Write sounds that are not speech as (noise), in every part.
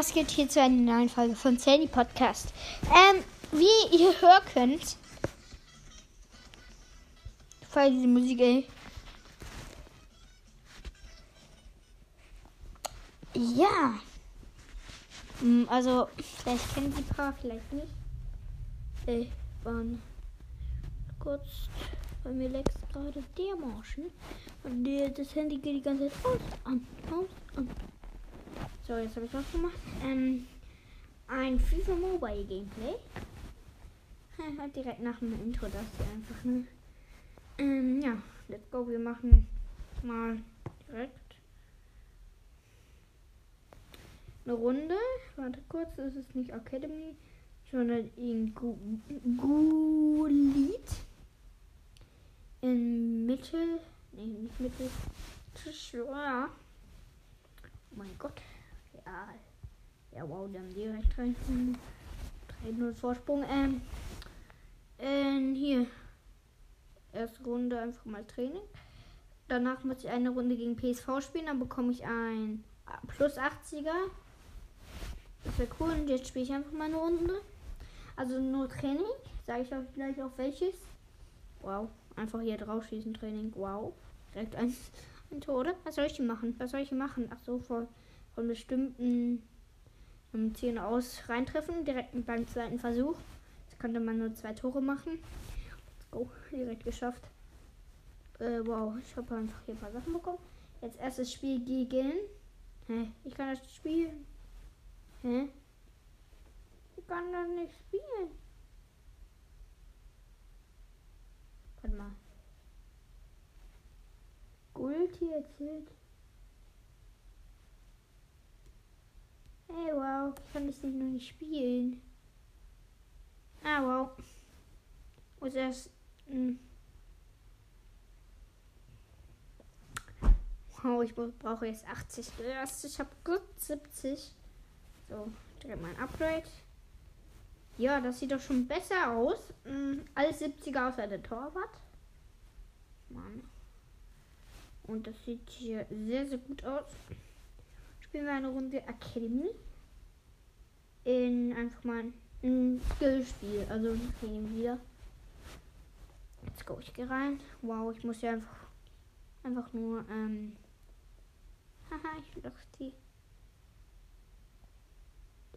was geht hier zu einer neuen Folge von Sandy Podcast? Ähm, wie ihr hören könnt, feier diese Musik, ey. Ja. Hm, Also, vielleicht kennen Sie ein paar, vielleicht nicht. Ey, waren kurz bei mir leckt gerade der Marschen. Und der, das Handy geht die ganze Zeit aus, an, aus, an. So, jetzt habe ich was gemacht. Ähm, ein FIFA Mobile Gameplay. Ja, (laughs) direkt nach dem Intro das hier einfach, ne? Ähm, ja, let's go. Wir machen mal direkt eine Runde. Warte kurz, das ist nicht Academy, sondern in Gu Gulit. In Mittel. Nee, nicht Mittel. Ja. Mein Gott. Ja. Ja, wow, die haben direkt 3-0 Vorsprung. Ähm. Ähm, hier. Erste Runde einfach mal Training. Danach muss ich eine Runde gegen PSV spielen. Dann bekomme ich ein plus 80er. Das wäre cool. Und jetzt spiele ich einfach mal eine Runde. Also nur Training. Sage ich auch gleich auf welches. Wow. Einfach hier drauf schießen Training. Wow. Direkt ein, ein Tor? Was soll ich hier machen? Was soll ich machen? Ach so, von, von bestimmten um, Zielen aus reintreffen. Direkt beim zweiten Versuch. Jetzt könnte man nur zwei Tore machen. Let's go. Direkt geschafft. Äh, wow. Ich habe einfach hier ein paar Sachen bekommen. Jetzt erstes Spiel gegen. Hä? Ich kann das spielen. Hä? Ich kann das nicht spielen. Warte mal. Hier erzählt. Hey, wow. Ich kann das nicht nur nicht spielen. Ah, wow. Muss erst. Hm. Wow, ich brauche jetzt 80. Ich habe gut 70. So, direkt mein Upgrade. Ja, das sieht doch schon besser aus. Mhm, alles 70er außer der Torwart. Mann. Und das sieht hier sehr, sehr gut aus. Spielen wir eine Runde Academy. In einfach mal ein Skillspiel. Also gehen wieder. Let's go, ich gehe rein. Wow, ich muss ja einfach, einfach nur, ähm, (laughs) haha, ich die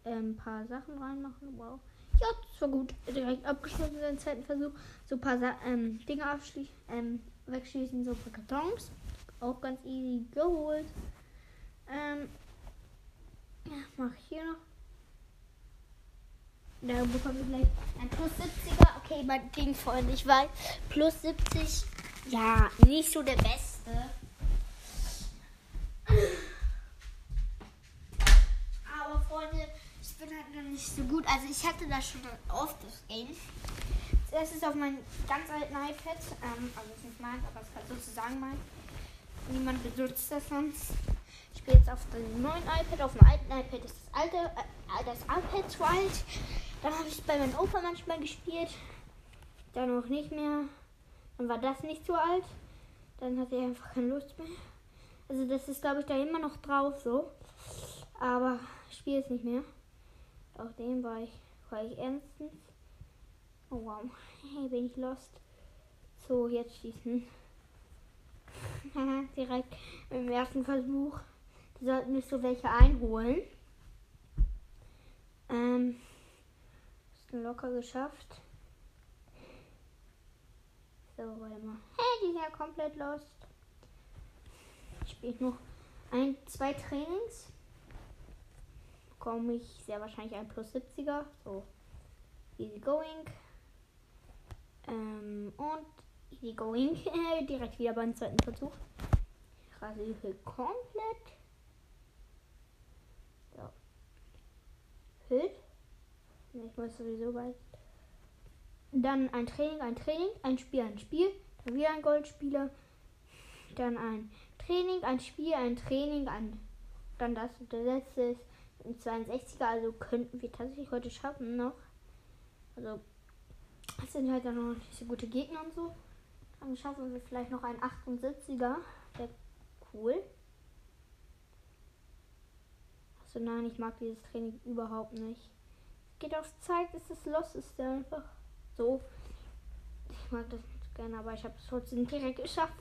ein ähm, paar Sachen reinmachen. Wow. Ja, das war gut. Direkt abgeschlossen den zweiten Versuch. So ein paar Sa ähm, Dinge abschließen, ähm, wegschießen, so ein paar Kartons. Auch ganz easy geholt. Ähm, ja, mach ich hier noch. Da bekommen wir gleich ein plus 70er. Okay, mein Gegenfreund, ich weiß. Plus 70. Ja, nicht so der beste. Aber Freunde, ich bin halt noch nicht so gut. Also ich hatte das schon oft, das Game. Zuerst ist auf meinem ganz alten iPad, ähm, also es ist nicht meins, aber es ist halt sozusagen mein. Niemand benutzt das sonst. Ich spiele jetzt auf dem neuen iPad, auf dem alten iPad ist das alte, äh, das iPad zu alt. Dann habe ich bei meinem Opa manchmal gespielt. Dann noch nicht mehr. Dann war das nicht so alt. Dann hatte ich einfach keine Lust mehr. Also das ist glaube ich da immer noch drauf so. Aber ich spiele es nicht mehr. Auf dem war ich, war ich ernstens. Oh wow. (laughs) Hey, bin ich lost. So, jetzt schießen. Direkt im ersten Versuch. Die sollten nicht so welche einholen. Ähm, ist locker geschafft. So, warte mal. Hey, die sind ja komplett lost. Ich spiele noch ein, zwei Trainings. Bekomme ich sehr wahrscheinlich ein plus 70er. So, easy going. Ähm, und easy going. Direkt wieder beim zweiten Versuch. Ich rasiere komplett. So. Hüt. Ich muss sowieso bald. Dann ein Training, ein Training, ein Spiel, ein Spiel. Dann wieder ein Goldspieler. Dann ein Training, ein Spiel, ein Training, ein. Dann das und der letzte ist ein 62er. Also könnten wir tatsächlich heute schaffen noch. Also das sind halt dann noch nicht so gute Gegner und so. Dann schaffen wir vielleicht noch einen 78er. Wäre cool. So nein, ich mag dieses Training überhaupt nicht. Geht auf Zeit, ist das Lost ist einfach so. Ich mag das nicht gerne, aber ich habe es trotzdem direkt geschafft.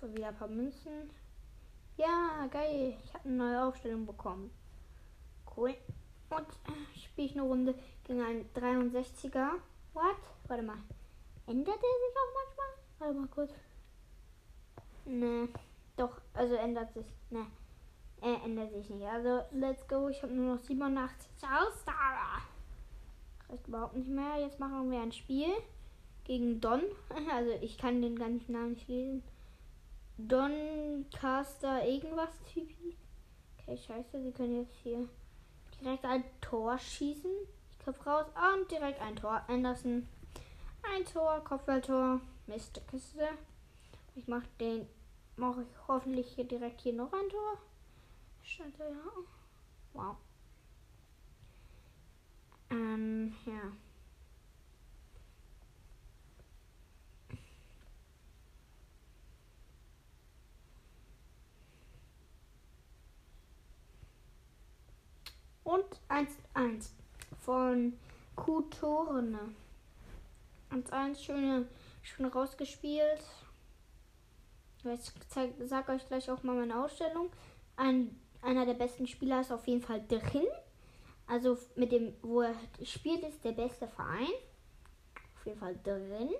So, wieder ein paar Münzen. Ja, geil. Ich habe eine neue Aufstellung bekommen. Cool. Und spiele ich eine Runde gegen einen 63er. What? Warte mal. Ändert er sich auch manchmal? Warte mal kurz. Ne. Doch, also ändert sich. Ne. Er ändert sich nicht. Also, let's go. Ich habe nur noch 87 Ausdauer. Reicht überhaupt nicht mehr. Jetzt machen wir ein Spiel gegen Don. (laughs) Also, ich kann den ganzen Namen nicht lesen. Doncaster irgendwas Typi. Okay, scheiße, sie können jetzt hier direkt ein Tor schießen. Komme raus und direkt ein Tor. Anderson. Ein Tor, Kopfballtor. Mist, Kiste. Ich mache den. Mache ich hoffentlich hier direkt hier noch ein Tor. Stand ja. Wow. Ähm, ja. Und 1-1 von Kutorne. 1-1, schön, schön rausgespielt. Ich zeig, sag euch gleich auch mal meine Ausstellung. Ein, einer der besten Spieler ist auf jeden Fall drin. Also mit dem, wo er spielt, ist der beste Verein. Auf jeden Fall drin.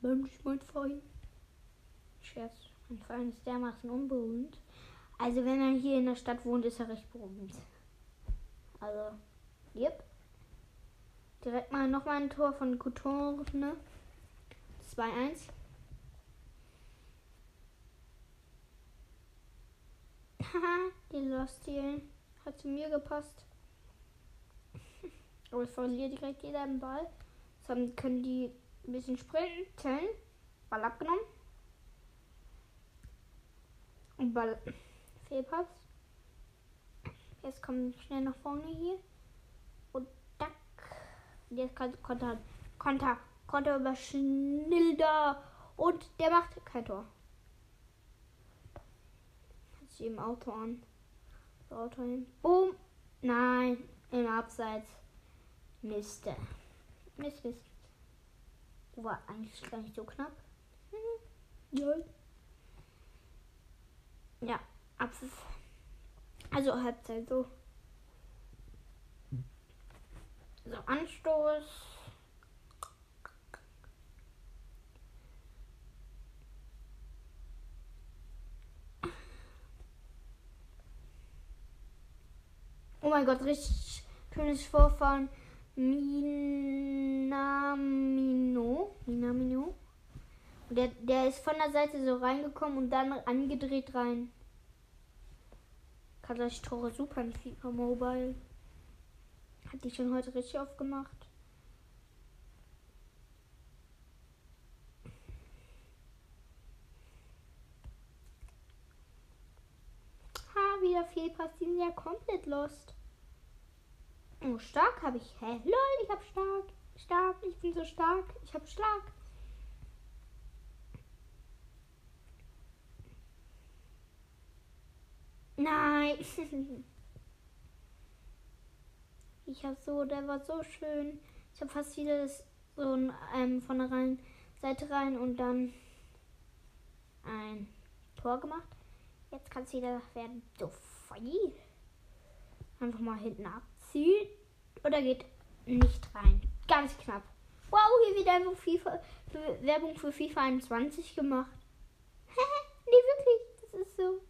Mensch, mein Verein. Scherz. Mein Verein ist dermaßen unberühmt. Also wenn er hier in der Stadt wohnt, ist er recht berühmt. Also, yep. Direkt mal nochmal ein Tor von Couture. 2-1. Haha, (laughs) die Lost hier hat zu mir gepasst. (laughs) Aber ich verliere direkt jeder im Ball. Dann können die ein bisschen sprinten. Ball abgenommen. Und Ball (laughs) Fehlpass. Jetzt kommen schnell nach vorne hier. Und. Jetzt kann Konter, Konter, Konter über Schnilder. Und der macht kein Tor. Hat sich im Auto an. Auto hin. Boom. Nein. Im Abseits. Mist. Mist, Mist. War eigentlich gar nicht so knapp. (laughs) Ja. Ja. Abpfiff. Also Halbzeit so. So, Anstoß. Oh mein Gott, richtig schönes Vorfahren. Minamino. Minamino. Der, der ist von der Seite so reingekommen und dann angedreht rein. Tore super in FIFA Mobile. Hat die schon heute richtig aufgemacht. Ha, wieder Fehlpass. Die sind ja komplett lost. Oh, stark habe ich. Hä? Lol, ich hab stark. Stark, ich bin so stark. Ich hab stark. Nein. (laughs) Ich habe so, der war so schön. Ich habe fast wieder so ähm, von der rein, Seite rein und dann ein Tor gemacht. Jetzt kann es wieder werden. So fein. Einfach mal hinten abziehen. Oder geht nicht rein. Ganz knapp. Wow, hier wieder FIFA, Werbung für FIFA 21 gemacht. (laughs) nee, wirklich. Das ist so.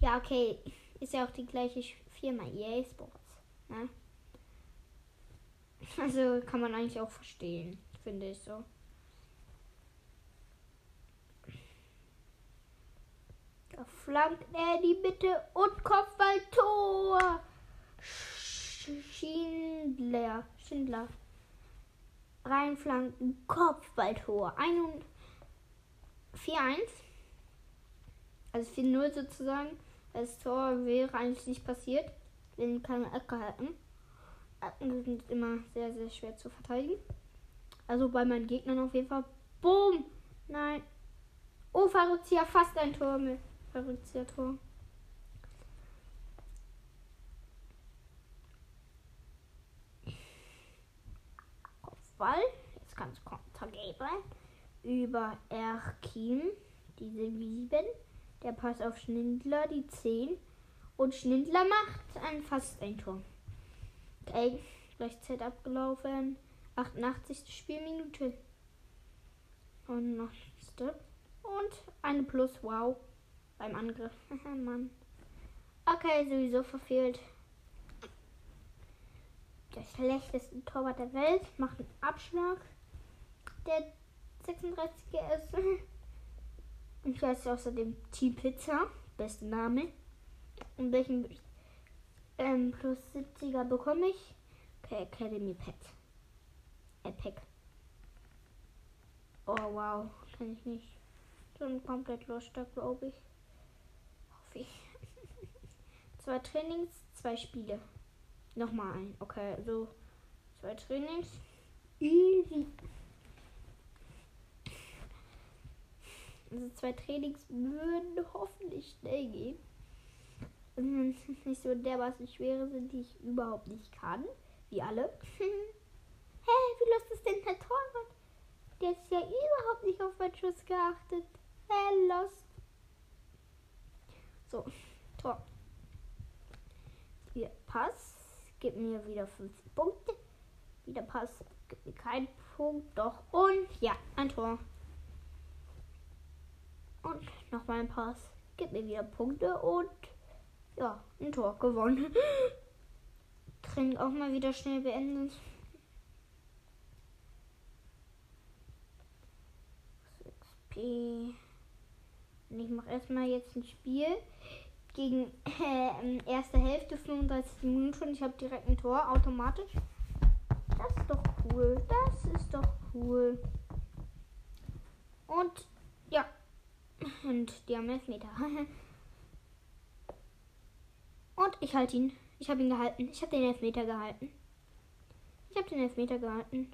Ja, okay. Ist ja auch die gleiche Firma, EA Sports. Ne? Also kann man eigentlich auch verstehen, finde ich so. Da flankt er die Bitte und Kopfballtor. Schindler. Schindler. Reinflanken, Kopfballtor. 4-1. Also 4-0 sozusagen. Das Tor wäre eigentlich nicht passiert, wenn die keine Ecke hätten. Ecken sind immer sehr, sehr schwer zu verteidigen. Also bei meinen Gegnern auf jeden Fall. Boom! Nein. Oh, Faruzia fast ein Tor mit. bei Rückzieher-Tor. Kopfball. Jetzt kann es Konter. Über Erkin, diese 7. Der Pass auf Schnindler, die 10. Und Schnindler macht ein fast ein Tor. Okay, gleich Zeit abgelaufen. 88. Spielminute. Und noch Step. Und eine Plus, wow. Beim Angriff. (laughs) Mann. Okay, sowieso verfehlt. Der schlechteste Torwart der Welt macht einen Abschlag. Der 36er ist. (laughs) Ich weiß außerdem Team Pizza. Beste Name. Und welchen ähm, plus 70er bekomme ich? Okay, Academy Pet. Epic. Oh wow, kann ich nicht. Schon komplett los, da glaube ich. Hoffe ich. (laughs) zwei Trainings, zwei Spiele. Nochmal ein. Okay, so zwei Trainings. Easy. Also zwei Trainings würden hoffentlich schnell gehen. (laughs) Nicht so dermaßen schwere sind, die ich überhaupt nicht kann. Wie alle. (laughs) hey, wie los ist denn der Torwart? Der ist ja überhaupt nicht auf meinen Schuss geachtet. Hey, lost. So, Tor. Hier, Pass. Gib mir wieder 15 Punkte. Wieder Pass. Gib mir keinen Punkt. Doch. Und ja, ein Tor. Und nochmal ein Pass. Gib mir wieder Punkte und ja, ein Tor gewonnen. (laughs) Training auch mal wieder schnell beenden. XP. Und ich mache erstmal jetzt ein Spiel gegen (laughs) äh, erste Hälfte 35 Minuten und ich habe direkt ein Tor automatisch. Das ist doch cool. Das ist doch cool. Und ja. (laughs) Und die haben Elfmeter. Und ich halte ihn. Ich habe ihn gehalten. Ich habe den Elfmeter gehalten. Ich habe den Elfmeter gehalten.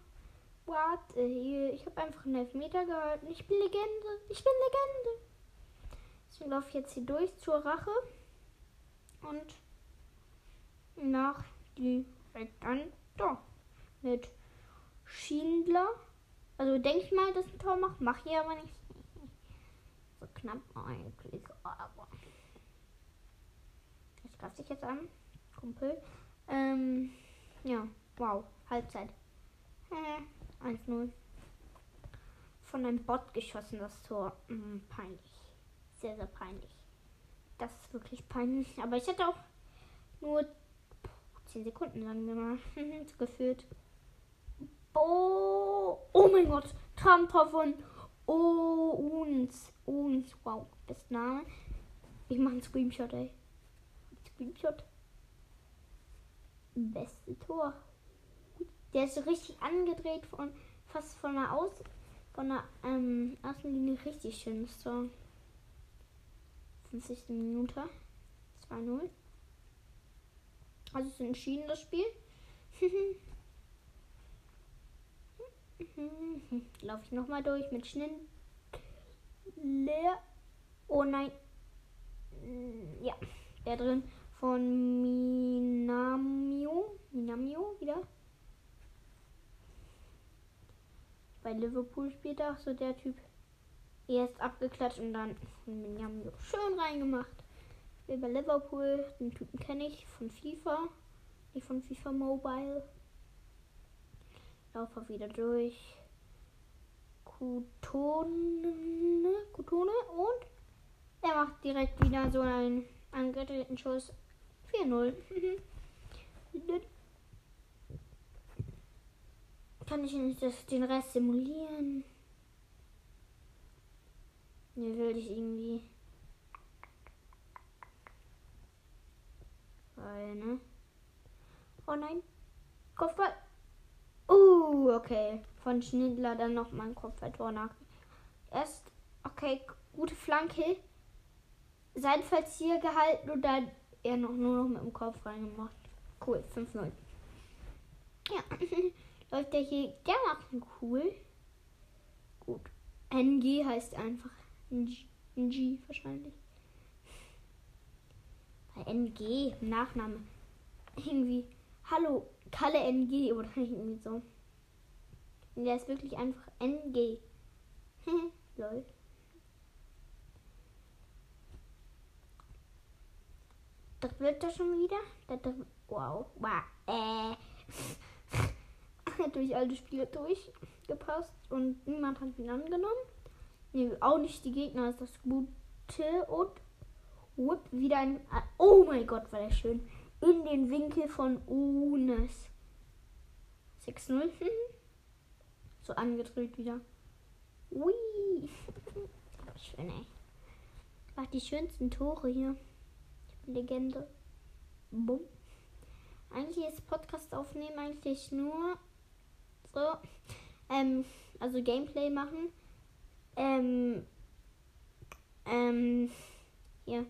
(laughs) Warte. Ich habe einfach einen Elfmeter gehalten. Ich bin Legende. Ich bin Legende. Deswegen laufe ich jetzt hier durch zur Rache. Und nach direkt an Tor. Mit Schindler. Also denke ich mal, dass ein Tor macht. Mach hier aber nicht. So knapp eigentlich. Aber. Das greift sich jetzt an. Kumpel. Ähm, ja, wow. Halbzeit. Äh, 1-0. Von einem Bot geschossen, das Tor. Hm, peinlich. Sehr, sehr peinlich. Das ist wirklich peinlich. Aber ich hatte auch nur 10 Sekunden, sagen wir mal, (laughs) gefühlt. Oh, oh mein Gott. Traumtor von Oh, uns. Uns. Wow. Best Name. Ich mache einen Screenshot, ey. Screenshot. Beste Tor. Der ist so richtig angedreht von fast von der Aus von der ähm, Außenlinie richtig schönes Tor. 50. Minute. 2-0. Also ist entschieden das Spiel. (laughs) Laufe ich nochmal durch mit Schnitt. Leer. Oh nein. Ja, der drin von Minamio. Minamio wieder. Bei Liverpool spielt auch so der Typ. Erst abgeklatscht und dann von Minamio schön reingemacht. Wie bei Liverpool, den Typen kenne ich von FIFA. Nicht von FIFA Mobile. Laufe wieder durch. Kutone, Kutone und er macht direkt wieder so einen angedrehten Schuss. 4-0. Kann ich nicht das, den Rest simulieren? Ne, will ich irgendwie. Weil, ne? Oh nein. Kopfball. Uh, okay. Von Schnittler dann noch mal ein Kopfballtor nach. Erst, okay, gute Flanke. Seitfalls hier gehalten und dann er noch nur noch mit dem Kopf reingemacht. Cool, 5-0. Ja, (laughs) läuft der hier dermaßen cool. Gut. NG heißt einfach NG wahrscheinlich. Bei NG, Nachname. Irgendwie, hallo, Kalle NG oder (laughs) irgendwie so. Der ist wirklich einfach NG. (laughs) Lol. Das wird da schon wieder. Das, das, wow. wow. Äh. (laughs) durch alle Spiele durchgepasst und niemand hat ihn angenommen. Nee, auch nicht die Gegner ist das Gute und Whoop, wieder ein. Oh mein Gott, war der schön. In den Winkel von Unes. 6-0. So angedreht wieder. Ui. (laughs) Schön, ey. Ach, die schönsten Tore hier. Legende. Bumm. Eigentlich ist Podcast aufnehmen eigentlich nur so. Ähm, also Gameplay machen. Ähm, ähm, hier.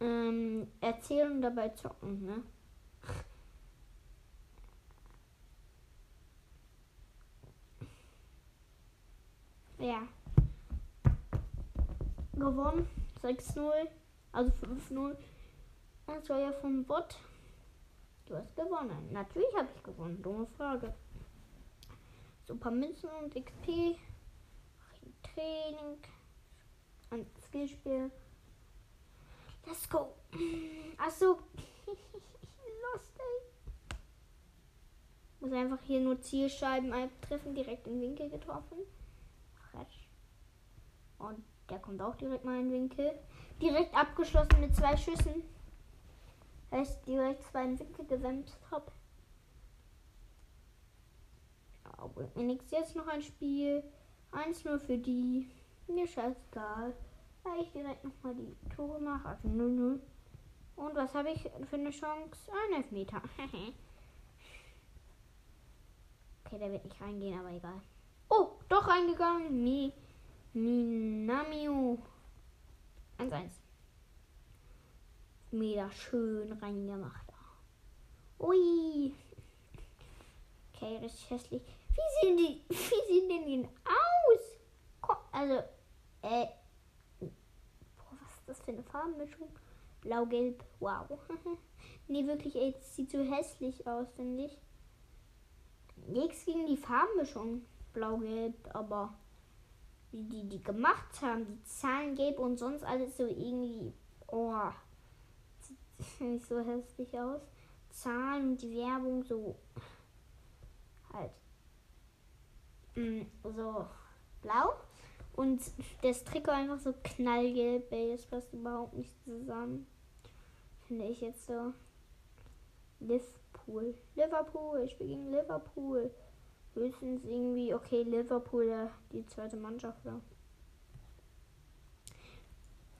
Ähm, erzählen und dabei zocken, ne? Ja. Gewonnen. 6-0. Also 5-0. Das war ja vom Bot. Du hast gewonnen. Natürlich habe ich gewonnen. Dumme Frage. Ein paar Münzen und XP. Training. Und Skillspiel. Let's go. Achso. (laughs) Lost, ey. Muss einfach hier nur Zielscheiben treffen. Direkt den Winkel getroffen. Fresh. Und der kommt auch direkt mal in den Winkel. Direkt abgeschlossen mit zwei Schüssen. Weil ich direkt zwei in den Winkel gewämmt habe. Ja, bringt mir nichts. Jetzt noch ein Spiel. Eins nur für die. Mir scheißegal. Weil ich direkt nochmal die Tore mache. Also 0-0. Und was habe ich für eine Chance? Ein Elfmeter. (laughs) okay, der wird nicht reingehen, aber egal. Oh, doch reingegangen. Mi, Minamio. 1-1. Mega schön reingemacht. Ui. Okay, richtig hässlich. Wie sehen die, (laughs) wie sehen denn die aus? Also, äh, boah, was ist das für eine Farbenmischung? Blau-Gelb, wow. (laughs) nee, wirklich, ey, das sieht so hässlich aus, finde ich. Nichts gegen die Farbenmischung blau-gelb, aber wie die die gemacht haben, die Zahlen gelb und sonst alles so irgendwie, oh, (laughs) sieht nicht so hässlich aus. Zahlen und die Werbung so halt mm, so blau und das Trikot einfach so knallgelb, ey, das passt überhaupt nicht zusammen. Finde ich jetzt so. Liverpool. Liverpool, ich bin gegen Liverpool höchstens irgendwie, okay, Liverpool, der, die zweite Mannschaft da.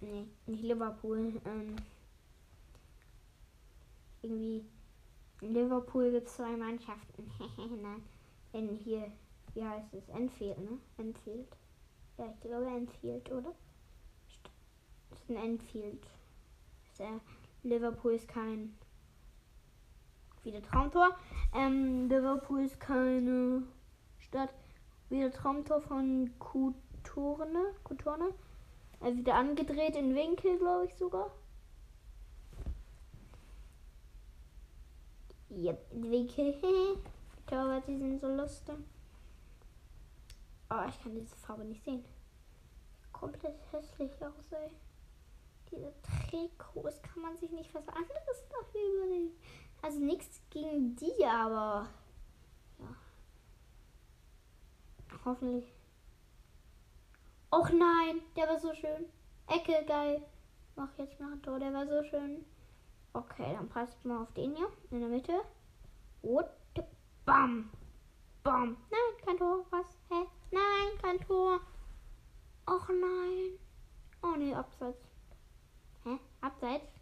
Nee, nicht Liverpool. Ähm, irgendwie in Liverpool gibt es zwei Mannschaften. (laughs) Nein, in hier, wie heißt es? Enfield, ne? Enfield. Ja, ich glaube Enfield, oder? Das ist ein Enfield. Ist Liverpool ist kein wieder Traumtor. Ähm, Liverpool ist keine Stadt. Wieder Traumtor von Kutorne. Kutorne. Äh, wieder angedreht in Winkel, glaube ich sogar. Yep, in Winkel. (laughs) Torwart, die sind so lustig. Oh, ich kann diese Farbe nicht sehen. Komplett hässlich aus, ey. Diese Trikots kann man sich nicht was anderes dafür überlegen. Also nichts gegen die, aber ja. Hoffentlich. Och nein, der war so schön. Ecke, geil. Mach jetzt mal ein Tor, der war so schön. Okay, dann passe ich mal auf den hier in der Mitte. Und bam. Bam. Nein, kein Tor. Was? Hä? Nein, kein Tor. Och nein. Oh nee, abseits. Hä? Abseits?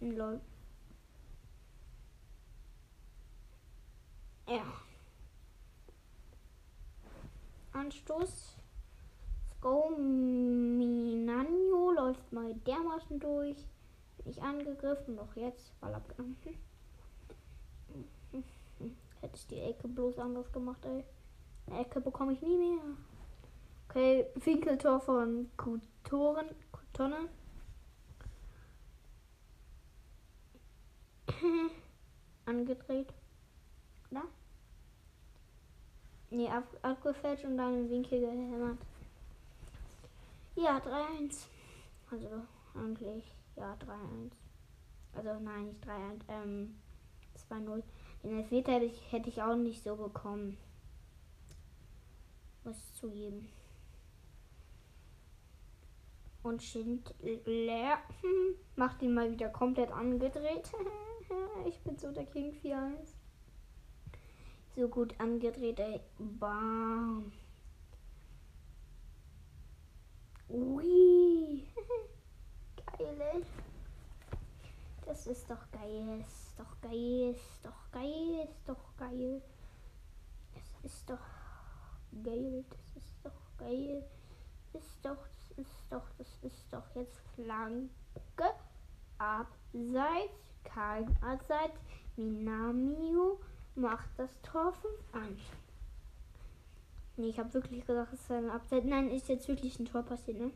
Lol. Ja. Anstoß. Skominanjo läuft mal dermaßen durch. Bin ich angegriffen, doch jetzt Ball abgenommen. (laughs) Hätte ich die Ecke bloß anders gemacht, ey. Eine Ecke bekomme ich nie mehr. Okay, Winkeltor von Kutoren, Kutonnen. (laughs) Angedreht. Oder? Nee, ab, abgefälscht und dann in Winkel gehämmert. Ja, 3-1. Also eigentlich, ja, 3-1. Also nein, nicht 3-1, ähm, 2-0. Den Elfmeter hätte ich, hätte ich auch nicht so bekommen. Muss zugeben. Und Schindler hm, macht ihn mal wieder komplett angedreht. (laughs) ich bin so der King 4-1. So gut angedreht, ey. Bam. Ui. (laughs) geil, ey. Das ist doch geil. Ist doch geil. Ist doch geil. Ist doch geil. Das ist doch geil. Das ist doch geil. Ist doch, das ist doch, das ist doch jetzt Flanke. Abseits. Kein Abseits. Minamio macht das Tor 5-1. Nee, ich habe wirklich gedacht, es ist ein Abseits. Nein, ist jetzt wirklich ein Tor passiert, ne?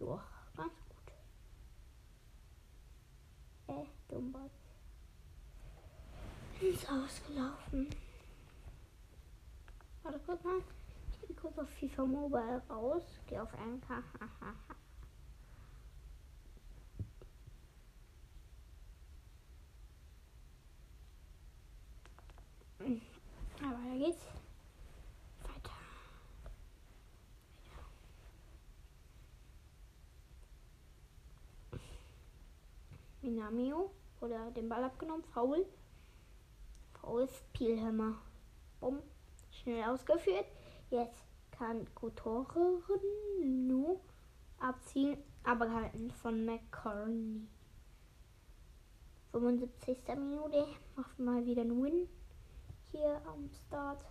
Ja, ganz gut. Äh, Dummbot. Ist ausgelaufen. Warte kurz mal. Ich gehe kurz auf FIFA Mobile raus. Gehe auf MK. (laughs) Aber da geht's. Weiter. Minamio oder den Ball abgenommen. Faul. Faul Spielhammer. Bumm. Schnell ausgeführt. Jetzt kann Kotoren nur abziehen, aber gehalten von McCartney. 75. Minute. Macht mal wieder einen Win hier am Start.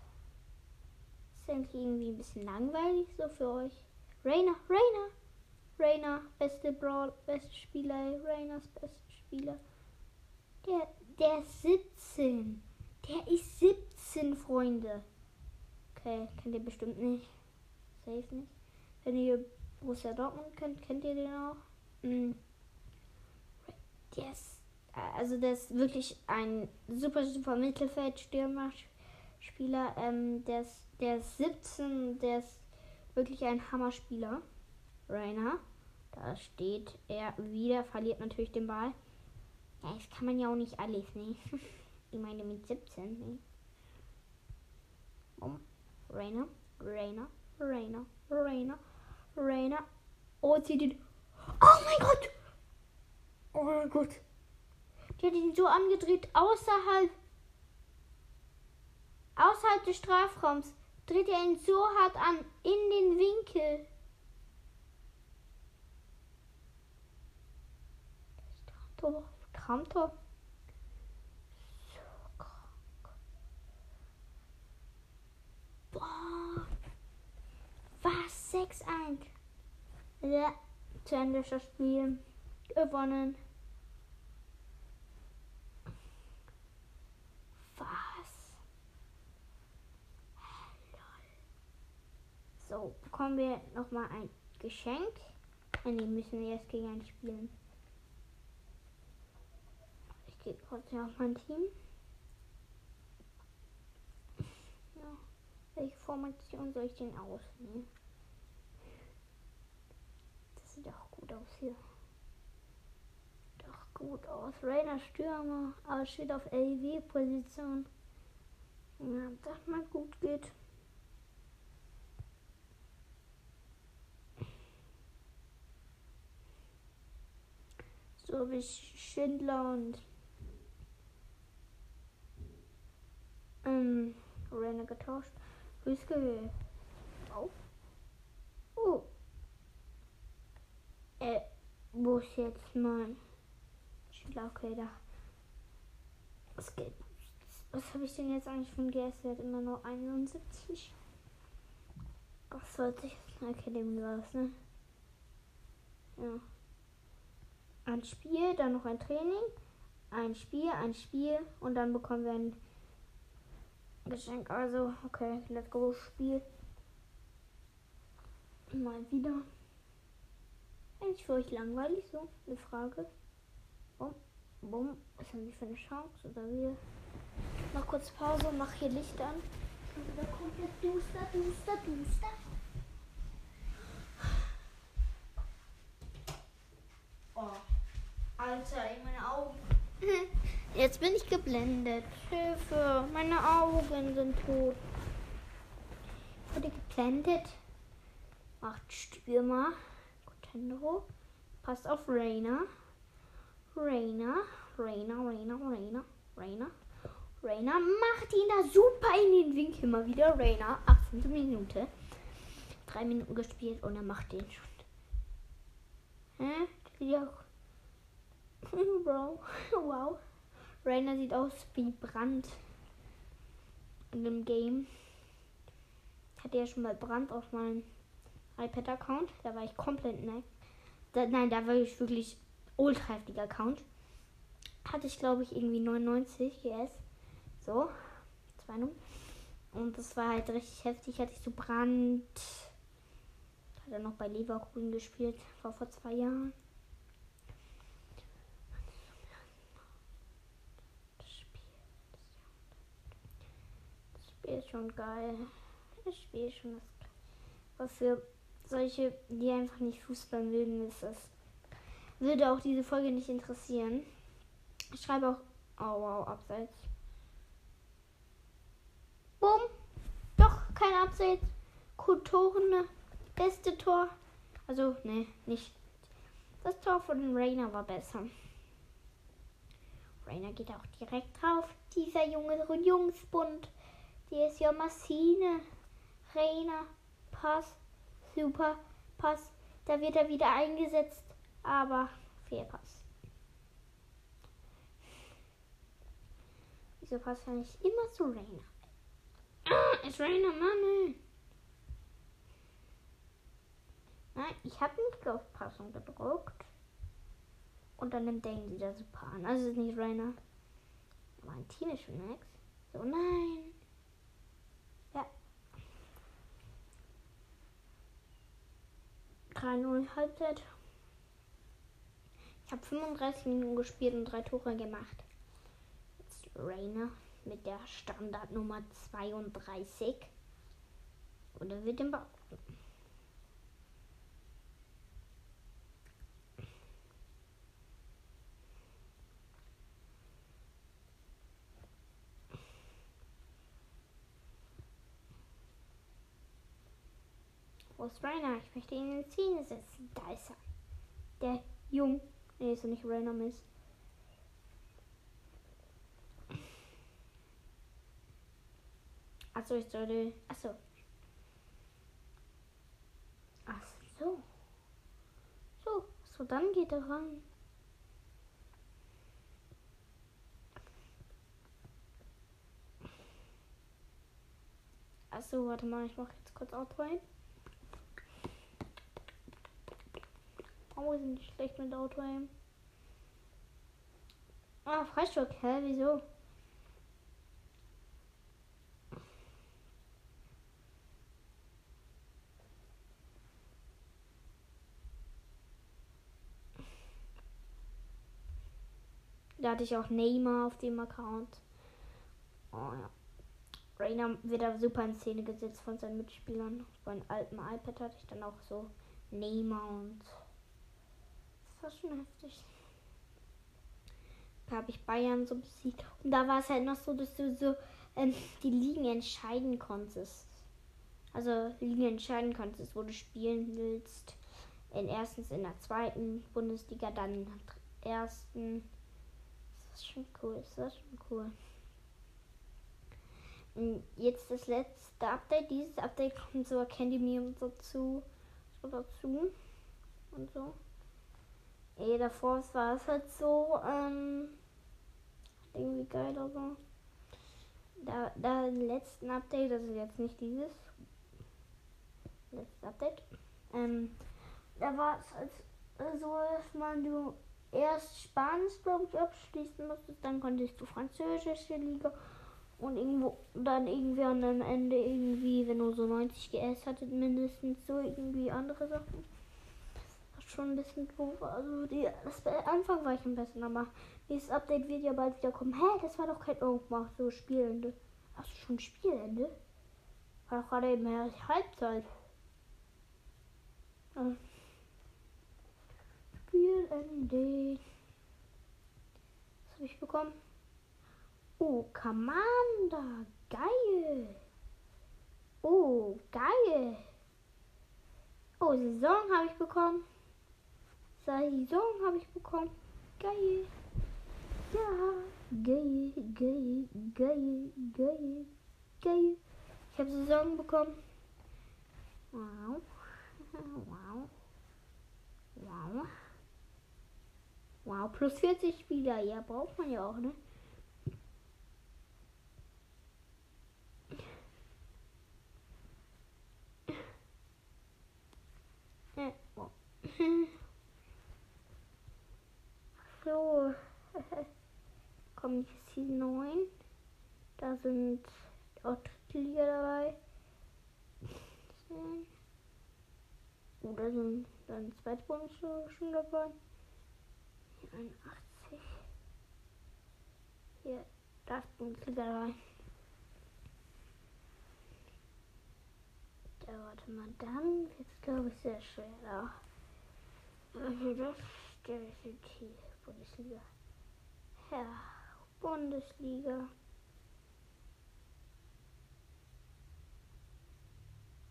Ist eigentlich irgendwie ein bisschen langweilig so für euch. Rainer, Rainer, Rainer, beste Brawl, beste Spieler, Rainers beste Spieler. Der, der ist 17. Der ist 17, Freunde. Okay, kennt ihr bestimmt nicht. Safe nicht. Wenn ihr Borussia Dortmund kennt, kennt ihr den auch? Mhm. Der ist also der ist wirklich ein super, super Mittelfeldstürmer-Spieler. Ähm, der, ist, der ist 17, der ist wirklich ein Hammerspieler. Rainer. Da steht er wieder, verliert natürlich den Ball. Ja, das kann man ja auch nicht alles, ne? (laughs) ich meine mit 17, ne? Um. Rainer, Rainer, Rainer, Rainer, Rainer. Oh, zieht ihn. Oh mein Gott! Oh mein Gott! Die hat ihn so angedreht, außerhalb, außerhalb des Strafraums. Dreht er ihn so hart an, in den Winkel. Traumtor. Traumtor. So krank. Boah. Was? 6-1. Ja, zu Ende das Spiel. Gewonnen. So, bekommen wir nochmal ein Geschenk. Und die müssen wir jetzt gegen einen spielen. Ich gehe kurz auf mein Team. Ja. Welche Formation soll ich denn ausnehmen? Das sieht doch gut aus hier. Doch gut aus. Rainer Stürmer, aber steht auf LW-Position. Ja, das mal gut geht. So ich Schindler und ähm, Renner getauscht. Rüske. Auf. Oh. Äh, wo ist jetzt mein Schindler? Okay, da. Was geht? Was habe ich denn jetzt eigentlich von GS? Der hat immer nur 71. Was sollte ich jetzt eine Academy was, ne? Ja ein Spiel, dann noch ein Training, ein Spiel, ein Spiel und dann bekommen wir ein Geschenk, also, okay, let's go, Spiel. Mal wieder. Eigentlich für euch langweilig so, eine Frage. Bumm, bumm, was haben die für eine Chance? Oder wir? Mach kurz Pause, mach hier Licht an. Schon wieder komplett duster, duster, duster. Oh, Alter, ey, meine Augen. (laughs) Jetzt bin ich geblendet. Hilfe, meine Augen sind tot. Ich wurde geblendet. Macht Stürmer. Contendero. Passt auf Rainer. Rainer. Rainer, Rainer, Rainer, Rainer. Rainer macht ihn da super in den Winkel mal wieder. Rainer, 18. Minute. Drei Minuten gespielt und er macht den schon. Hä? Ja. (laughs) Bro. Wow. Rainer sieht aus wie Brand in dem Game. Ich hatte ja schon mal Brand auf meinem iPad-Account. Da war ich komplett nackt. Da, nein, da war ich wirklich ultra heftiger Account. Hatte ich, glaube ich, irgendwie 99 GS. So. Zwei Nummern. Und das war halt richtig heftig. Hatte ich so Brand. Hat er noch bei Leverkusen gespielt. War vor zwei Jahren. Spiel ist schon geil. Das Spiel ist schon das. Aber für solche, die einfach nicht Fußball mögen, ist das. Würde auch diese Folge nicht interessieren. Ich schreibe auch. Oh wow, abseits. Bumm. Doch, kein Abseits. Kulturen, beste Tor. Also, ne, nicht. Das Tor von Rainer war besser. Rainer geht auch direkt drauf. Dieser junge Jungsbund. Hier ist ja Maschine. Reina. Pass. Super. Pass. Da wird er wieder eingesetzt. Aber Fehlpass. Wieso passt er nicht immer zu Reina? Ah, (clears throat) ist Reina Mann. Nein, ich habe nicht auf Passung gedruckt. Und dann nimmt er ihn wieder super an. Also ist nicht Rainer. Mein Team ist schon next. So, nein. 3-0 Halbzeit. Ich habe 35 Minuten gespielt und drei Tore gemacht. Jetzt Rainer mit der Standardnummer 32. Oder wird im Bau. Ist Rainer? Ich möchte ihn in Szene setzen. Da ist er. Der Jung. Nee, ist er nicht Rainer Mist. Achso, ich sollte. Achso. Ach so. So, so, dann geht er ran. Achso, warte mal, ich mache jetzt kurz Auto rein. Oh, sind schlecht mit Auto aim. Ah, Freistock, hä? Wieso? Da hatte ich auch Neymar auf dem Account. Oh ja. Rainer wird da super in Szene gesetzt von seinen Mitspielern. Einem alten iPad hatte ich dann auch so Neymar und war schon heftig. Da habe ich Bayern so besiegt. Und da war es halt noch so, dass du so ähm, die Ligen entscheiden konntest. Also Ligen entscheiden konntest, wo du spielen willst. In erstens in der zweiten Bundesliga, dann in der ersten. Das ist schon cool, das ist schon cool. Und jetzt das letzte Update. Dieses Update kommt so Academy und so zu. So dazu. Und so. Ey, davor war es halt so, ähm, irgendwie geil, aber da, da im letzten Update, das ist jetzt nicht dieses letzte Update, ähm, da war es halt so, dass man du erst Spanisch, glaube ich, abschließen musstest, dann konntest du französische Liga Und irgendwo dann irgendwie an am Ende irgendwie, wenn du so 90 GS hattet, mindestens so irgendwie andere Sachen. Schon ein bisschen doof. Also die, das Anfang war ich am besten, aber dieses Update wird ja bald wieder kommen. Hä, das war doch kein Irgendwas, so Spielende. Hast du schon Spielende? War doch gerade eben Halbzeit. Ja. Spielende. Was habe ich bekommen? Oh, Commander. Geil. Oh, geil. Oh, Saison habe ich bekommen. Saison habe ich bekommen. Geil. Ja, geil, geil, geil, geil, geil. Ich habe Saison bekommen. Wow. Wow. Wow. Wow, plus 40 Spieler. Ja, braucht man ja auch, ne? (laughs) So. Kommt jetzt Season 9. Da sind auch dritte Liga dabei. Oh, da sind dann zweite Bundesliga schon dabei. Hier 81. Hier, da ist Bundesliga dabei. Da, warte mal, dann wird es glaube ich sehr schwer. Also das definitiv Bundesliga. Ja, Bundesliga.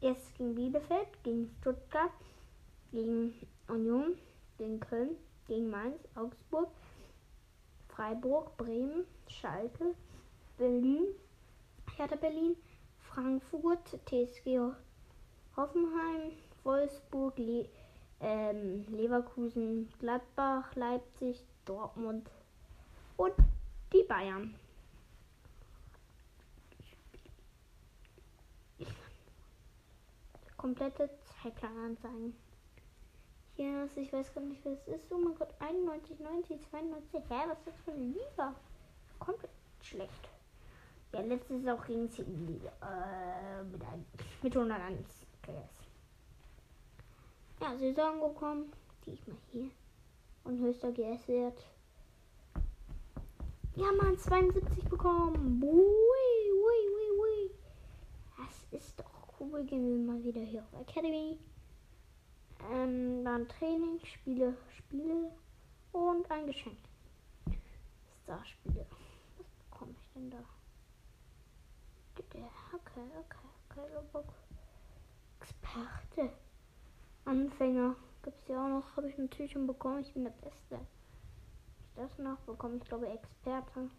Jetzt gegen Bielefeld, gegen Stuttgart, gegen Union, gegen Köln, gegen Mainz, Augsburg, Freiburg, Bremen, Schalke, Berlin, Hertha Berlin, Frankfurt, TSG Hoffenheim, Wolfsburg, Le ähm, Leverkusen, Gladbach, Leipzig, Dortmund und die Bayern. Komplette Zeitplan anzeigen. Hier ist, ich weiß gar nicht, was es ist. Oh mein Gott, 91, 90, 92. Hä, was ist das für eine Liga? Komplett schlecht. Ja, letztes ist auch gegen City Liga. Äh, mit, ein, mit 101 PS ja, Saison bekommen. Die ich mal hier. Und höchster GS-Wert. Ja, man, 72 bekommen. Ui, ui, ui, ui. Das ist doch cool. Gehen wir mal wieder hier auf Academy. Ähm, dann Training, Spiele, Spiele und ein Geschenk. Star-Spiele. Was bekomme ich denn da? Okay, okay, okay. Experte. Anfänger gibt es ja auch noch. Habe ich natürlich schon bekommen. Ich bin der Beste. Ich das noch bekomme, ich glaube Experte.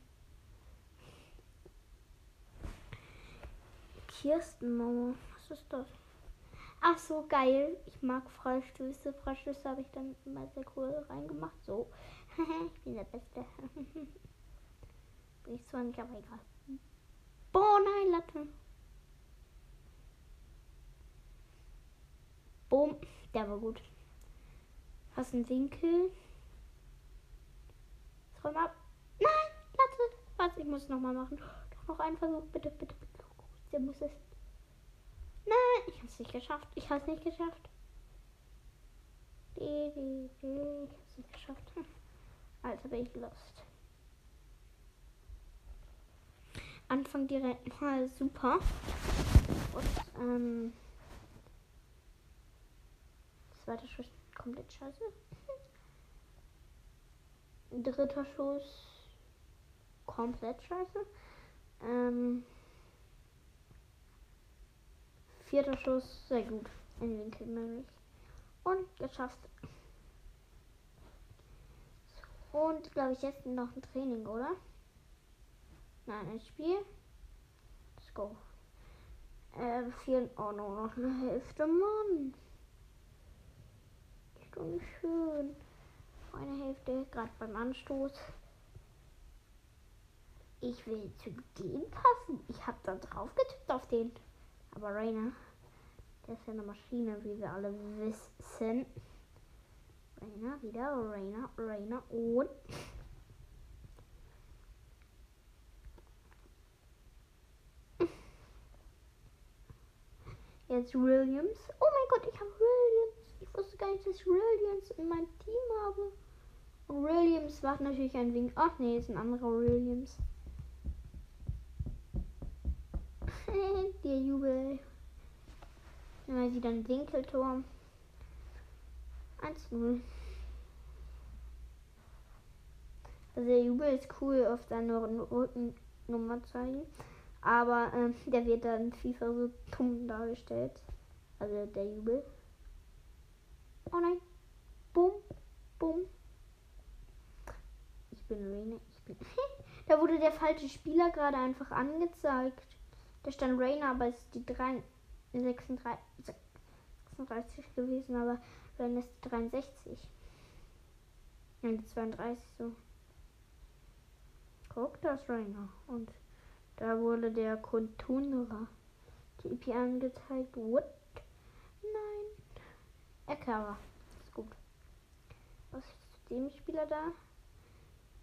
Kirstenmauer. Was ist das? Ach so, geil. Ich mag Freistöße. Freistöße habe ich dann immer sehr cool reingemacht. So. (laughs) ich bin der Beste. (laughs) bin ich zwar nicht, aber egal. Boah, nein, Latte. Boom. Der war gut. Hast einen Winkel. Räum ab. Nein, Latte. Was? Ich muss nochmal machen. Doch noch einen Versuch. Bitte, bitte, bitte. Der muss es. Nein, ich hab's nicht geschafft. Ich hab's nicht geschafft. Ich hab's nicht geschafft. Also bin ich lost. Anfang direkt mal super. Und, ähm, Zweiter Schuss komplett scheiße. (laughs) Dritter Schuss komplett scheiße. Ähm, vierter Schuss sehr gut. In Winkel nämlich. Und geschafft. Und glaube ich jetzt noch ein Training, oder? Nein, ein Spiel. Let's go. Äh, vier, oh no, noch eine Hälfte, Mann Stunde schön. Eine Hälfte, gerade beim Anstoß. Ich will zu dem passen. Ich habe da drauf getippt auf den. Aber Rainer, der ist ja eine Maschine, wie wir alle wissen. Rainer, wieder Rainer, Rainer und. (laughs) Jetzt Williams. Oh mein Gott, ich habe Williams. Ich wusste gar nicht, dass ich Williams in meinem Team habe. Williams macht natürlich ein Wink. Ach nee, ist ein anderer Williams. (laughs) Der Jubel. Immer wieder ein Winkeltor. 1-0. Also der Jubel ist cool auf seiner Rückennummer zeigen. Aber ähm, der wird dann FIFA so dumm dargestellt. Also der Jubel. Oh nein. Bumm. Bumm. Ich bin Rainer. Ich bin. (laughs) da wurde der falsche Spieler gerade einfach angezeigt. Da stand Rainer, aber es ist die 3, 36, 36 gewesen, aber Rainer ist die 63. Nein, die 32 so. Guck, das Rainer. Und da wurde der Kontunerer TP angezeigt. What? Erklärer. Ist gut. Was ist dem Spieler da?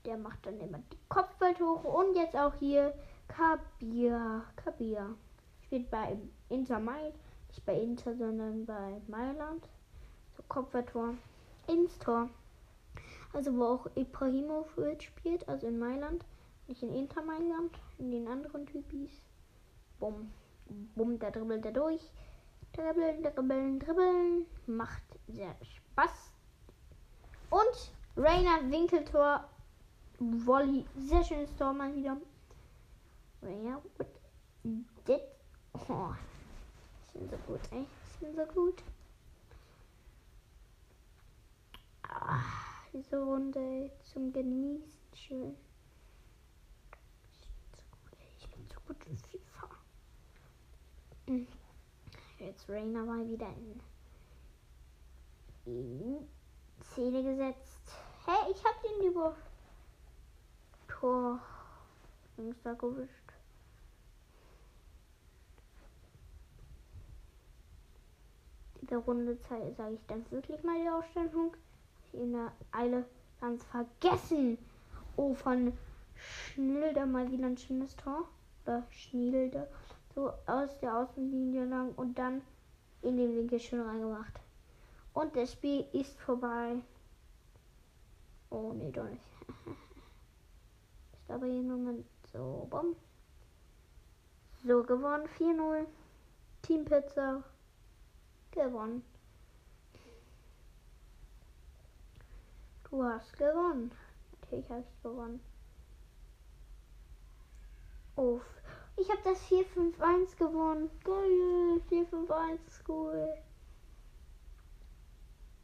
Der macht dann immer die Kopfwelt hoch. Und jetzt auch hier Kabir. Kabir. Spielt bei Inter Mailand. Nicht bei Inter, sondern bei Mailand. So Kopfballtor. Ins Tor. Also wo auch Ibrahimovic spielt, also in Mailand. Nicht in Inter Mailand, in den anderen Typis. Bumm. Bumm, da dribbelt er durch. Dribbeln, dribbeln, dribbeln. Macht sehr Spaß. Und Rainer Winkeltor. Volley. Sehr schönes Tor mal wieder. Rainer. Das. Oh. Ich bin so gut, ey. Ich bin so gut. Ah, diese Runde zum Genießen. Schön. gut in FIFA. Hm. Jetzt Rainer mal wieder in, in Szene gesetzt. Hä, hey, ich hab den über Tor da gewischt. Diese Runde sage ich dann wirklich mal die Ausstellung. In der Eile ganz vergessen. Oh, von Schnilder mal wieder ein schönes Tor oder Schnielde so aus der Außenlinie lang und dann in den Winkel schön reingemacht. Und das Spiel ist vorbei. Oh nee, doch nicht. (laughs) ist aber hier Moment so. Bumm. So gewonnen. 4-0. Team Pizza gewonnen. Du hast gewonnen. Natürlich habe ich gewonnen. Uff. Ich habe das 4-5-1 gewonnen. Geil. 4-5-1 ist cool.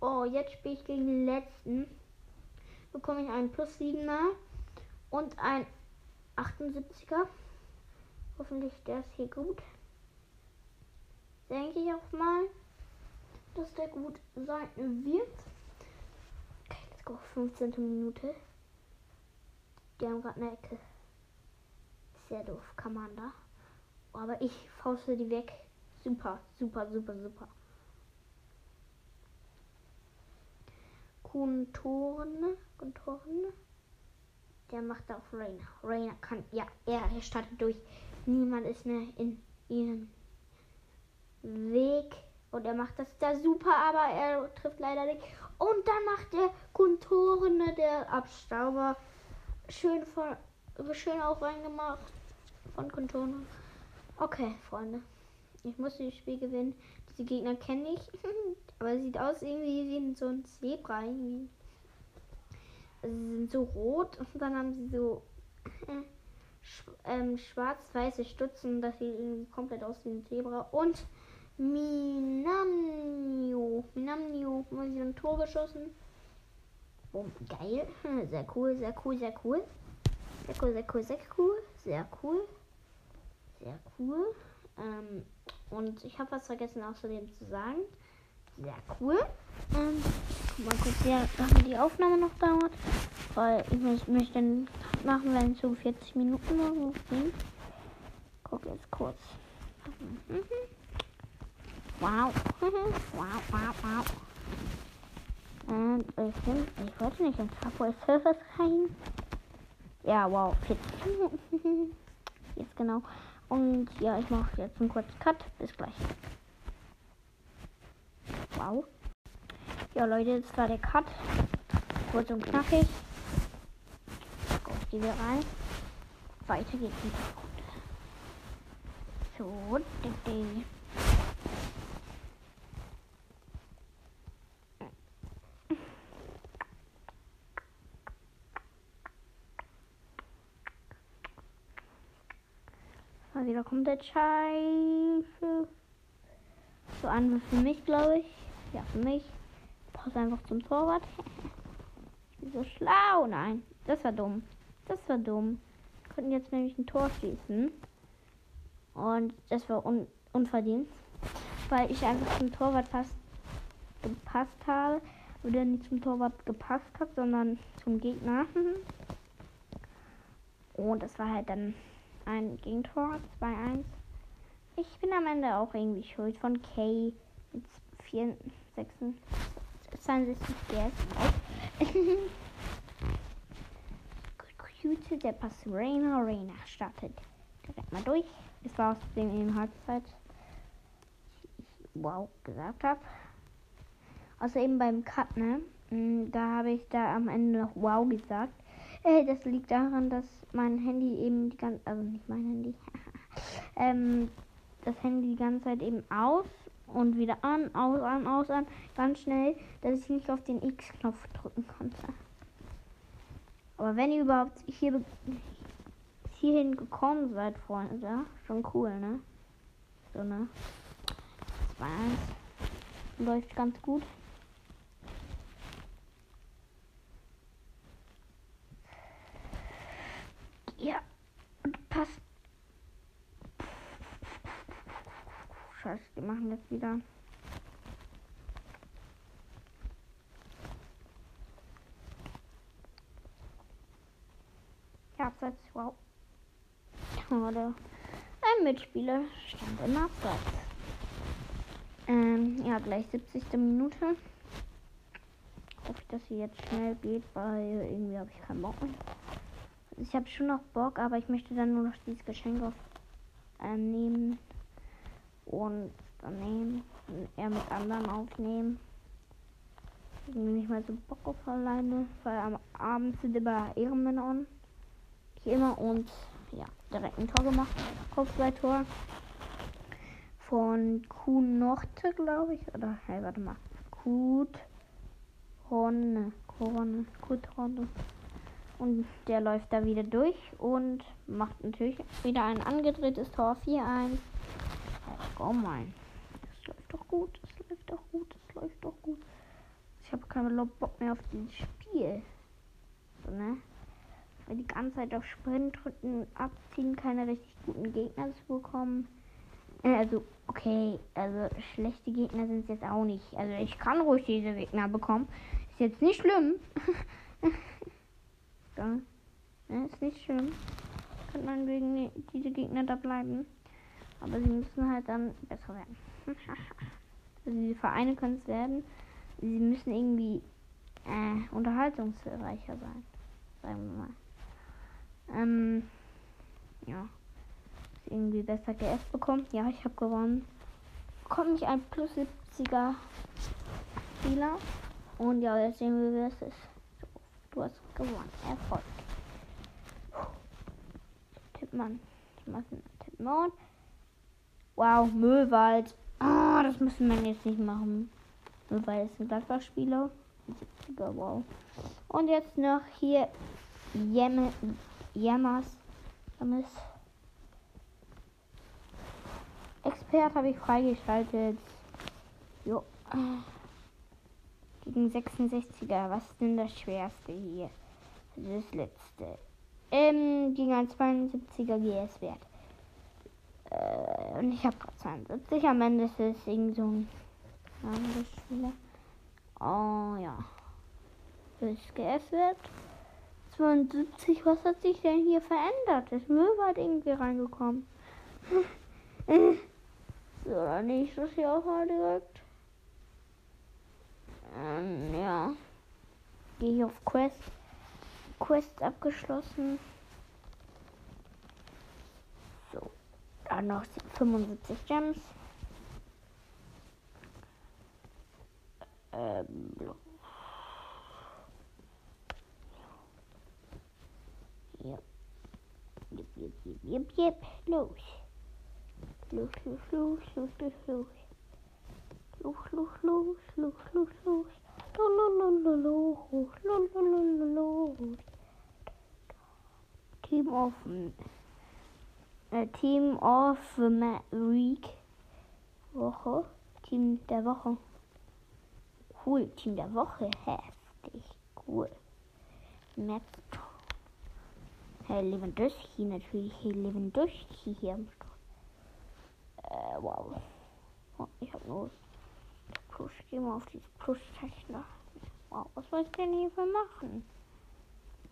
Oh, jetzt spiele ich gegen den letzten. Bekomme ich einen Plus 7er und ein 78er. Hoffentlich der ist hier gut. Denke ich auch mal, dass der gut sein wird. Okay, let's go. 15. Minute. Die haben gerade eine Ecke. Sehr doof, Commander. Aber ich fauste die weg. Super, super, super, super. Kontoren, Kontoren. Der macht auf Rainer. Rainer kann, ja, er, startet durch. Niemand ist mehr in ihren Weg. Und er macht das da super, aber er trifft leider nicht. Und dann macht der Kontoren, der Abstauber, schön von schön auch reingemacht von Contono. Okay, Freunde. Ich muss dieses Spiel gewinnen. Diese Gegner kenne ich. (laughs) Aber sieht aus irgendwie wie so ein Zebra. Irgendwie. Also sie sind so rot (laughs) und dann haben sie so (clears throat) äh, ähm, schwarz-weiße Stutzen, dass sie irgendwie komplett aus wie ein Zebra. Und Minamio. Minamio. Haben sie ein Tor geschossen. Boom, geil. (laughs) Sehr cool, sehr cool, sehr cool. Sehr cool, sehr cool, sehr cool. Sehr cool. Sehr cool. Ähm, und ich habe was vergessen außerdem zu sagen. Sehr cool. Ähm, mal kurz, wie lange die Aufnahme noch dauert. Weil ich möchte mich dann machen, wenn es so 40 Minuten noch sind. Guck jetzt kurz. Mhm. Wow. (laughs) wow, wow, wow. Und ich, bin, ich wollte nicht ins Subway Surfers rein. Ja, wow, 40 Minuten. (laughs) Jetzt genau. Und ja, ich mache jetzt einen kurzen Cut. Bis gleich. Wow. Ja, Leute, das war der Cut. Kurz und knackig. Gut, gehen wir rein. Weiter geht's. So, ding, ding. Mal wieder komplett scheiße. So an für mich, glaube ich. Ja, für mich. Pass einfach zum Torwart. Ich bin so schlau. Nein, das war dumm. Das war dumm. Wir konnten jetzt nämlich ein Tor schießen. Und das war un unverdient. Weil ich einfach zum Torwart fast gepasst habe. Oder nicht zum Torwart gepasst habe, sondern zum Gegner. (laughs) Und das war halt dann ein Gegentor, 2-1. Ich bin am Ende auch irgendwie schuld von Kay mit 4, 6, 62 GS. Cute, der Pass Rainer, Rainer startet direkt mal durch. Das war aus dem in Halbzeit wow gesagt habe. Also eben beim Cut, ne? Mm, da habe ich da am Ende noch wow gesagt. Äh, das liegt daran, dass mein Handy eben die ganze, also nicht mein Handy, (laughs) ähm, das Handy die ganze Zeit eben aus und wieder an, aus, an, aus, an, ganz schnell, dass ich nicht auf den X-Knopf drücken konnte. Aber wenn ihr überhaupt hier hierhin gekommen seid, Freunde, schon cool, ne? So, ne? 2-1 läuft ganz gut. Ja, und passt. Scheiße, die machen das wieder. Ja, abseits, wow. Oder ein Mitspieler stand im Abseits. Ähm, ja, gleich 70. Minute. Hoffe ich, dass sie jetzt schnell geht, weil irgendwie habe ich keinen Bock mehr. Ich habe schon noch Bock, aber ich möchte dann nur noch dieses Geschenk auf, äh, nehmen und dann nehmen und eher mit anderen aufnehmen. Irgendwie nicht mehr so Bock auf alleine, weil am Abend sind immer Ehrenmänner on. Ich immer und ja, direkt ein Tor gemacht. Kopfballtor von Kuhn Norte, glaube ich. Oder, hey, warte mal. Kut Horne. Korne. Kut Horne. Und der läuft da wieder durch und macht natürlich wieder ein angedrehtes Tor 4-1. Ja, komm mal. Das läuft doch gut, das läuft doch gut, das läuft doch gut. Ich habe keinen Bock mehr auf dieses Spiel. So, ne? Weil die ganze Zeit auf Sprint drücken, abziehen, keine richtig guten Gegner zu bekommen. Äh, also, okay, also schlechte Gegner sind es jetzt auch nicht. Also ich kann ruhig diese Gegner bekommen. Ist jetzt nicht schlimm. (laughs) da. Ja, ist nicht schlimm. Kann man wegen diese Gegner da bleiben. Aber sie müssen halt dann besser werden. (laughs) also diese Vereine können es werden. Sie müssen irgendwie äh, unterhaltungsreicher sein. Sagen wir mal. Ähm, ja. Irgendwie besser GS bekommen. Ja, ich habe gewonnen. Bekomme ich ein plus 70er Spieler. Und ja, jetzt sehen wir, wie es ist. Du hast gewonnen. Erfolg. Tippmann. Tippmann. Wow, Müllwald. Ah, oh, das müssen wir jetzt nicht machen. Müllwald ist ein Gladbach-Spieler. 70er, wow. Und jetzt noch hier Jemme, Jammers. Jammers. Expert habe ich freigeschaltet. Jo gegen 66er. Was ist denn das schwerste hier? Das letzte. Ähm, gegen ein 72er GS-Wert. Äh, und ich habe gerade 72. Am Ende ist es irgend so ein Spieler. Oh ja. Das GS-Wert. 72. Was hat sich denn hier verändert? Das Müll war irgendwie reingekommen. (laughs) so, dann ich das hier auch mal direkt. Ähm, ja. Gehe ich auf Quest. Quest abgeschlossen. So. Dann noch 75 Gems. Ähm, los. ja. Jip, jip, jip, jip, jip. Los. Los, los, los, los, los, los. Los, los, los, los, los, los. Team of äh, Team of the Week Woche. Team der Woche. Cool, Team der Woche. Heftig. Cool. Map. Herr Lewandowski natürlich. Herr Lewandowski hier am Start. Äh, wow. Oh, ich hab nur Plus. Geh mal auf dieses Plus-Zeichen Wow, was soll ich denn hierfür machen?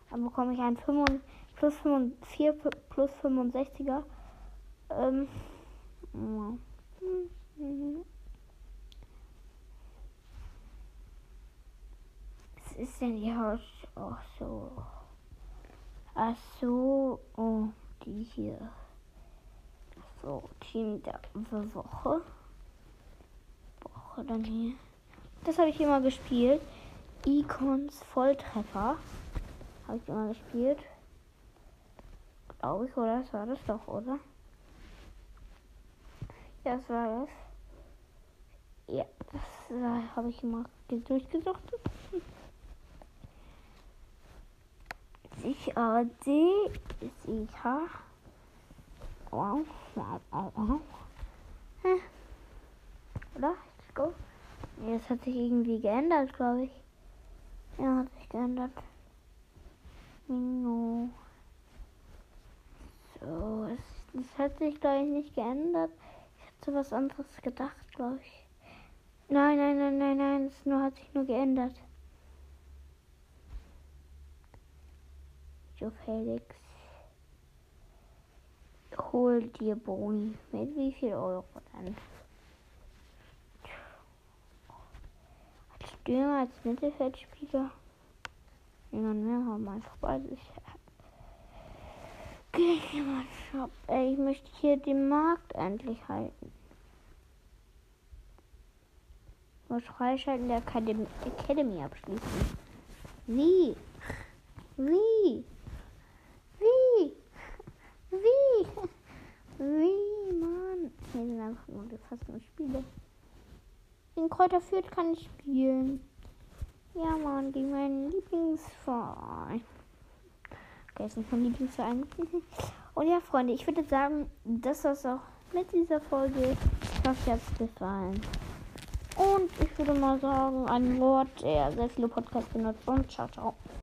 Dann bekomme ich einen 5, plus 4 plus 65er. Ähm. Was ist denn die Haus? Ach so. Ach so. Oh, die hier. So, Team der Woche. Dann hier. Das habe ich immer gespielt. Icons Volltreffer. Habe ich immer gespielt. Glaube ich, oder? Das war das doch, oder? Ja, das war das. Ja, das habe ich immer durchgesucht. Sicher D, sicher. Wow, wow, wow, wow. Oder? Let's go. Nee, das hat sich irgendwie geändert, glaube ich. Ja, hat sich geändert. Mingo. So, es, das hat sich, glaube ich, nicht geändert. Ich hatte was anderes gedacht, glaube ich. Nein, nein, nein, nein, nein, es nur, hat sich nur geändert. Jo Felix. Hol dir Boni. Mit wie viel Euro dann? Stürmer, als Mittelfeldspieler. Niemand mehr haben einfach beides. Shop. Ey, ich möchte hier den Markt endlich halten. Muss Freischalten der Academy, Academy abschließen. Wie? Wie? Wie? Wie? Wie, Mann? Hier sind einfach nur die nur Spiele. Den Kräuter führt kann ich spielen. Ja, Mann, die mein Lieblingsverein. Okay, ist nicht mein Lieblingsverein. (laughs) Und ja, Freunde, ich würde sagen, das war's auch mit dieser Folge. Ich hoffe, euch hat gefallen. Und ich würde mal sagen, ein Wort, der sehr viele Podcasts benutzt. Und ciao, ciao.